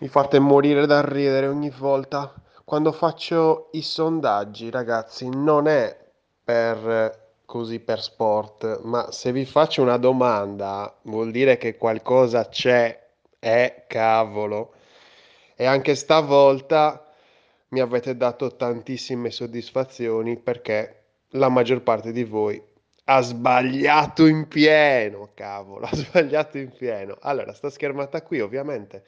Mi fate morire da ridere ogni volta. Quando faccio i sondaggi, ragazzi, non è per così per sport, ma se vi faccio una domanda, vuol dire che qualcosa c'è. Eh, cavolo. E anche stavolta mi avete dato tantissime soddisfazioni perché la maggior parte di voi ha sbagliato in pieno, cavolo, ha sbagliato in pieno. Allora, sta schermata qui ovviamente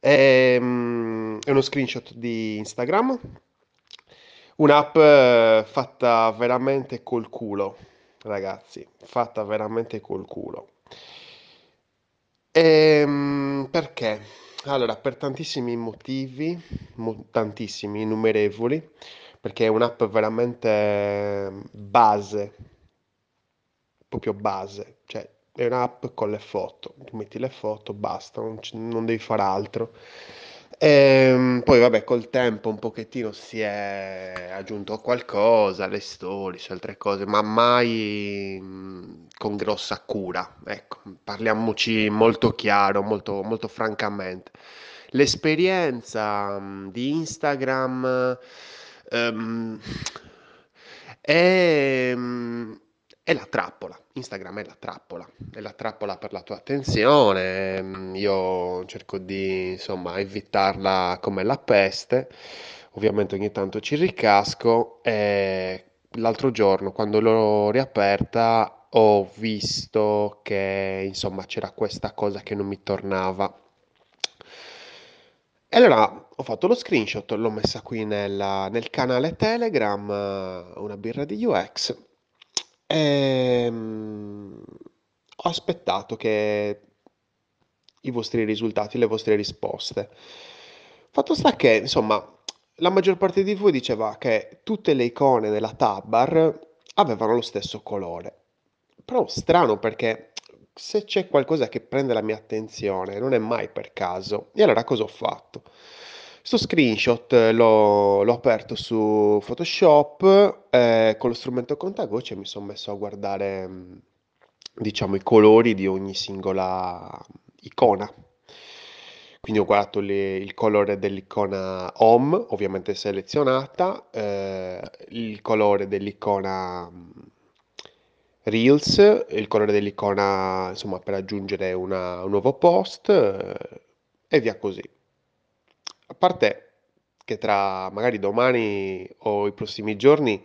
è, mm, è uno screenshot di Instagram, un'app eh, fatta veramente col culo, ragazzi, fatta veramente col culo. Ehm, perché? Allora, per tantissimi motivi, mo- tantissimi, innumerevoli, perché è un'app veramente base, proprio base, cioè è un'app con le foto, metti le foto, basta, non, c- non devi fare altro. Ehm, poi vabbè, col tempo un pochettino si è aggiunto qualcosa, le stories, altre cose, ma mai con grossa cura. Ecco, parliamoci molto chiaro, molto, molto francamente. L'esperienza di Instagram ehm, è, mh, è la trappola. Instagram è la trappola, è la trappola per la tua attenzione. mm, Io cerco di, insomma, evitarla come la peste. Ovviamente ogni tanto ci ricasco e l'altro giorno, quando l'ho riaperta, ho visto che, insomma, c'era questa cosa che non mi tornava. E allora ho fatto lo screenshot, l'ho messa qui nella- nel canale Telegram, una birra di UX, e mm, ho aspettato che i vostri risultati, le vostre risposte. Fatto sta che, insomma, la maggior parte di voi diceva che tutte le icone della tab bar avevano lo stesso colore. Però strano perché se c'è qualcosa che prende la mia attenzione, non è mai per caso. E allora cosa ho fatto? Sto screenshot eh, l'ho l'ho aperto su Photoshop e con lo strumento contagoce mi sono messo a guardare, mh, diciamo, i colori di ogni singola icona. Quindi ho guardato le- il colore dell'icona Home, ovviamente selezionata, eh, il colore dell'icona mh, Reels, il colore dell'icona, insomma, per aggiungere una- un nuovo post, eh, e via così. A parte che tra magari domani o i prossimi giorni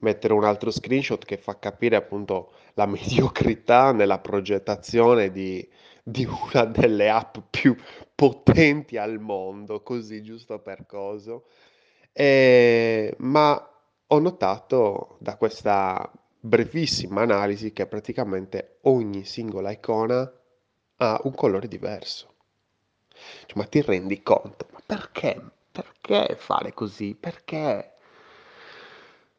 metterò un altro screenshot che fa capire appunto la mediocrità nella progettazione di, di una delle app più potenti al mondo, così giusto per coso. Eh, ma ho notato da questa brevissima analisi che praticamente ogni singola icona ha un colore diverso. Cioè, ma ti rendi conto? Ma perché? Perché fare così? Perché?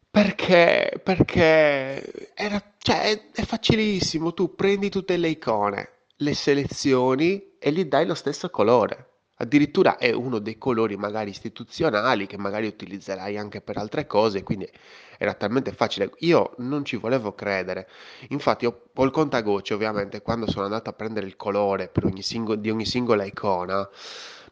Perché? Perché era, cioè, è, facilissimo. Tu prendi tutte le icone, le selezioni e gli dai lo stesso colore. Addirittura è uno dei colori magari istituzionali che magari utilizzerai anche per altre cose, quindi era talmente facile. Io non ci volevo credere. Infatti ho, ho il contagocce, ovviamente, quando sono andato a prendere il colore ogni singo- di ogni singola icona,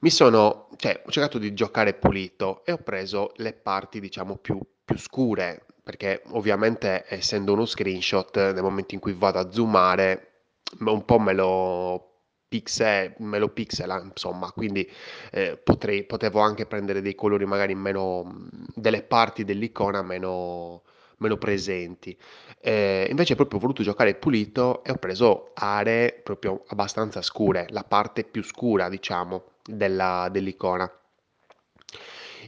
mi sono, cioè, ho cercato di giocare pulito e ho preso le parti, diciamo, più, più scure, perché ovviamente essendo uno screenshot, nel momento in cui vado a zoomare, un po' me lo pixel, me lo pixela, insomma, quindi eh, potrei, potevo anche prendere dei colori magari meno, delle parti dell'icona meno, meno presenti. Eh, invece proprio ho voluto giocare pulito e ho preso aree proprio abbastanza scure, la parte più scura, diciamo, della- dell'icona.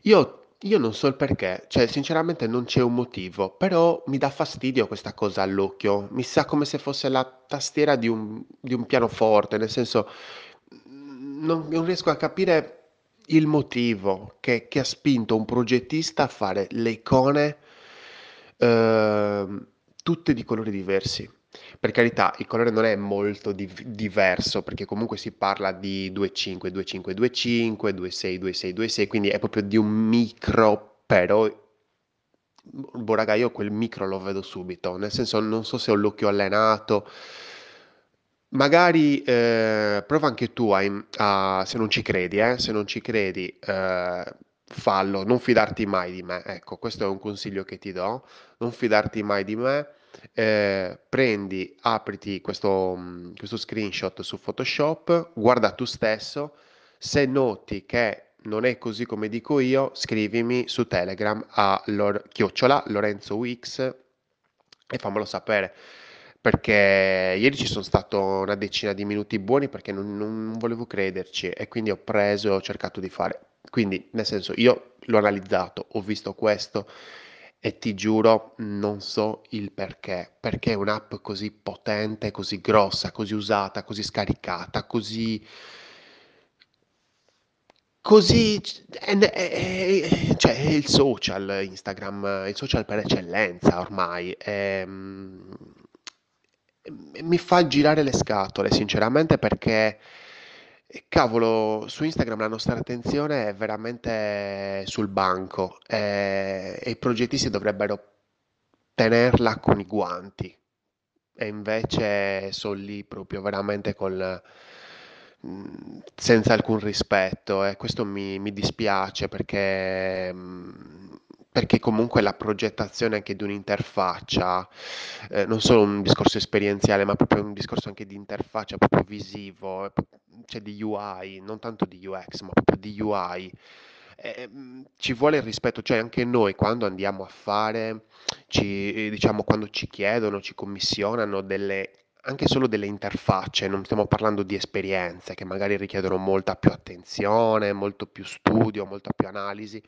Io, io non so il perché, cioè sinceramente non c'è un motivo, però mi dà fastidio questa cosa all'occhio. Mi sa come se fosse la tastiera di un, di un pianoforte, nel senso mm, non, non riesco a capire il motivo che, che ha spinto un progettista a fare le icone ehm, tutte di colori diversi. Per carità, il colore non è molto div- diverso perché comunque si parla di 2.5, 2.5, 2.5, 2.6, 2.6, 2.6, quindi è proprio di un micro, però, boh raga, io quel micro lo vedo subito, nel senso non so se ho l'occhio allenato, Magari eh, prova anche tu a, a- se non ci credi, eh, se non ci credi, eh, fallo, non fidarti mai di me. Ecco, questo è un consiglio che ti do, non fidarti mai di me. Eh, prendi, apriti questo, mm, questo screenshot su Photoshop, guarda tu stesso, se noti che non è così come dico io, scrivimi su Telegram a lor- chiocciola Lorenzo Wix e fammelo sapere. Perché ieri ci sono stato una decina di minuti buoni perché non, non volevo crederci e quindi ho preso e ho cercato di fare. Quindi, nel senso, io l'ho analizzato, ho visto questo e ti giuro, non so il perché. Perché è un'app così potente, così grossa, così usata, così scaricata, così Così, è, è- è- cioè, è il social, Instagram, il social per eccellenza ormai. ehm, mi fa girare le scatole, sinceramente, perché, eh, cavolo, su Instagram la nostra attenzione è veramente sul banco eh, e i progettisti dovrebbero tenerla con i guanti. E invece sono lì proprio veramente col, senza alcun rispetto e questo mi, mi dispiace perché, mh, perché comunque la progettazione anche di un'interfaccia, eh, non solo un discorso esperienziale, ma proprio un discorso anche di interfaccia proprio visivo, eh, cioè di UI, non tanto di UX, ma proprio di UI. eh, mh, ci vuole il rispetto, cioè anche noi quando andiamo a fare ci, eh, diciamo, quando ci chiedono, ci commissionano delle, anche solo delle interfacce, non stiamo parlando di esperienze che magari richiedono molta più attenzione, molto più studio, molta più analisi,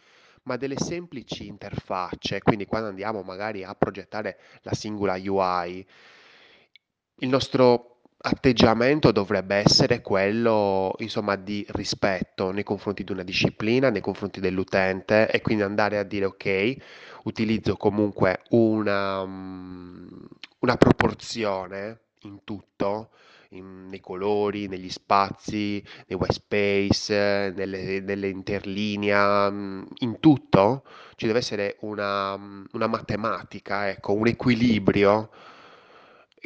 ma delle semplici interfacce, quindi quando andiamo magari a progettare la singola UI, il nostro atteggiamento dovrebbe essere quello, insomma, di rispetto nei confronti di una disciplina, nei confronti dell'utente e quindi andare a dire ok, utilizzo comunque una, mm, una proporzione in tutto, in- nei colori, negli spazi, nei white space, nelle, nelle interlinea, mm, in tutto ci deve essere una, mm, una matematica, ecco, un equilibrio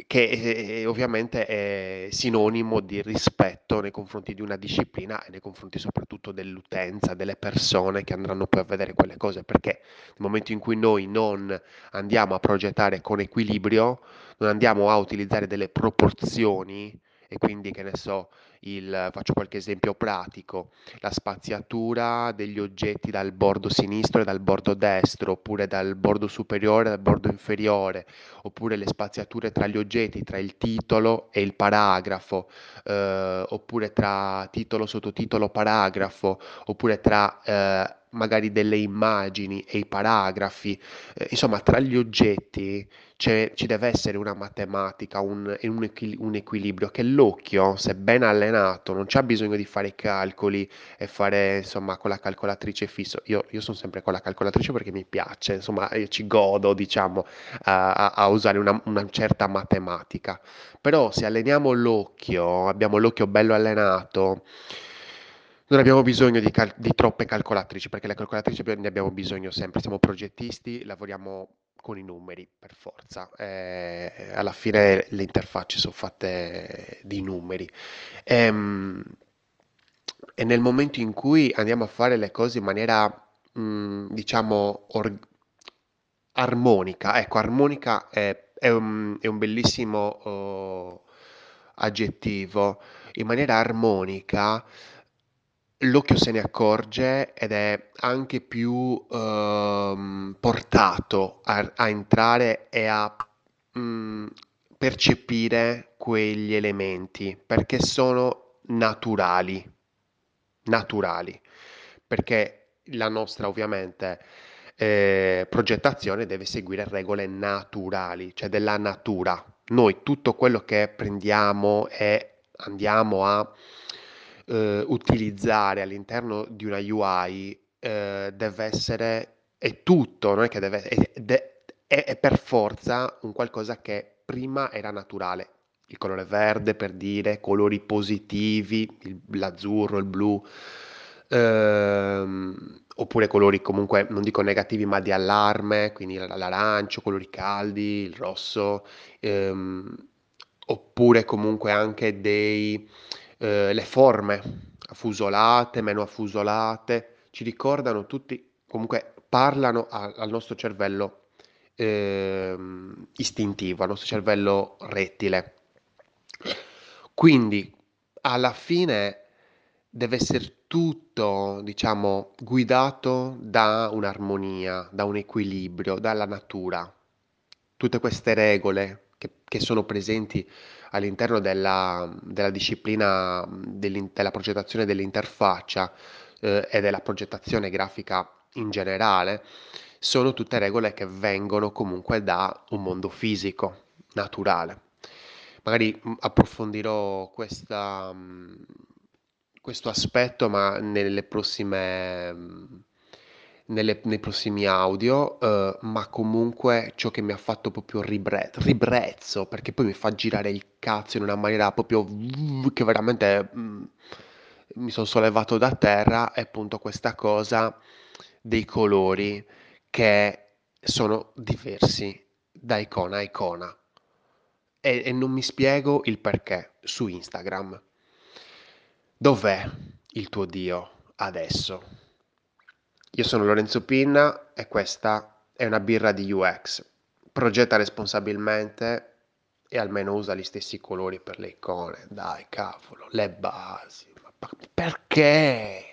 che eh, ovviamente è sinonimo di rispetto nei confronti di una disciplina e nei confronti soprattutto dell'utenza, delle persone che andranno poi a vedere quelle cose, perché nel momento in cui noi non andiamo a progettare con equilibrio, non andiamo a utilizzare delle proporzioni e quindi che ne so, il, faccio qualche esempio pratico, la spaziatura degli oggetti dal bordo sinistro e dal bordo destro, oppure dal bordo superiore e dal bordo inferiore, oppure le spaziature tra gli oggetti, tra il titolo e il paragrafo, eh, oppure tra titolo, sottotitolo, paragrafo, oppure tra eh, magari delle immagini e i paragrafi, eh, insomma, tra gli oggetti c'è- ci deve essere una matematica, un, un equil- un equilibrio che l'occhio, se ben allenato, non c'ha bisogno di fare calcoli e fare, insomma, con la calcolatrice fisso. Io, io sono sempre con la calcolatrice perché mi piace, insomma, io ci godo, diciamo, a- a usare una, una certa matematica. Però se alleniamo l'occhio, abbiamo l'occhio bello allenato, non abbiamo bisogno di, cal- di troppe calcolatrici, perché le calcolatrici ne abbiamo bisogno sempre. Siamo progettisti, lavoriamo con i numeri per forza. Eh, alla fine le interfacce sono fatte di numeri. Ehm, E, nel momento in cui andiamo a fare le cose in maniera, mh, diciamo, or- armonica, ecco, armonica è, è un, è un bellissimo oh, aggettivo. In maniera armonica l'occhio se ne accorge ed è anche più ehm, portato a, a entrare e a mm, percepire quegli elementi perché sono naturali, naturali, perché la nostra ovviamente eh, progettazione deve seguire regole naturali, cioè della natura. Noi tutto quello che prendiamo e andiamo a eh, utilizzare all'interno di una UI eh, deve essere, è tutto, non è che deve, è, è- è per forza un qualcosa che prima era naturale. Il colore verde per dire colori positivi, il- l'azzurro, il blu, ehm, oppure colori comunque non dico negativi ma di allarme, quindi l'arancio, colori caldi, il rosso. ehm, oppure comunque anche dei, eh, le forme affusolate, meno affusolate, ci ricordano tutti, comunque parlano a- al nostro cervello ehm, istintivo, al nostro cervello rettile. Quindi alla fine deve essere tutto, diciamo, guidato da un'armonia, da un equilibrio, dalla natura. Tutte queste regole che, che sono presenti all'interno della, della disciplina della progettazione dell'interfaccia eh, e della progettazione grafica in generale, sono tutte regole che vengono comunque da un mondo fisico, naturale. Magari approfondirò questa, questo aspetto, ma nelle prossime, nelle- nei prossimi audio, eh, ma comunque ciò che mi ha fatto proprio ribre- ribrezzo, perché poi mi fa girare il cazzo in una maniera proprio che veramente mh, mi sono sollevato da terra, è appunto questa cosa dei colori che sono diversi da icona a icona e, e non mi spiego il perché su Instagram. Dov'è il tuo Dio adesso? Io sono Lorenzo Pinna e questa è una birra di UX. Progetta responsabilmente e almeno usa gli stessi colori per le icone. Dai, cavolo, le basi. Ma perché?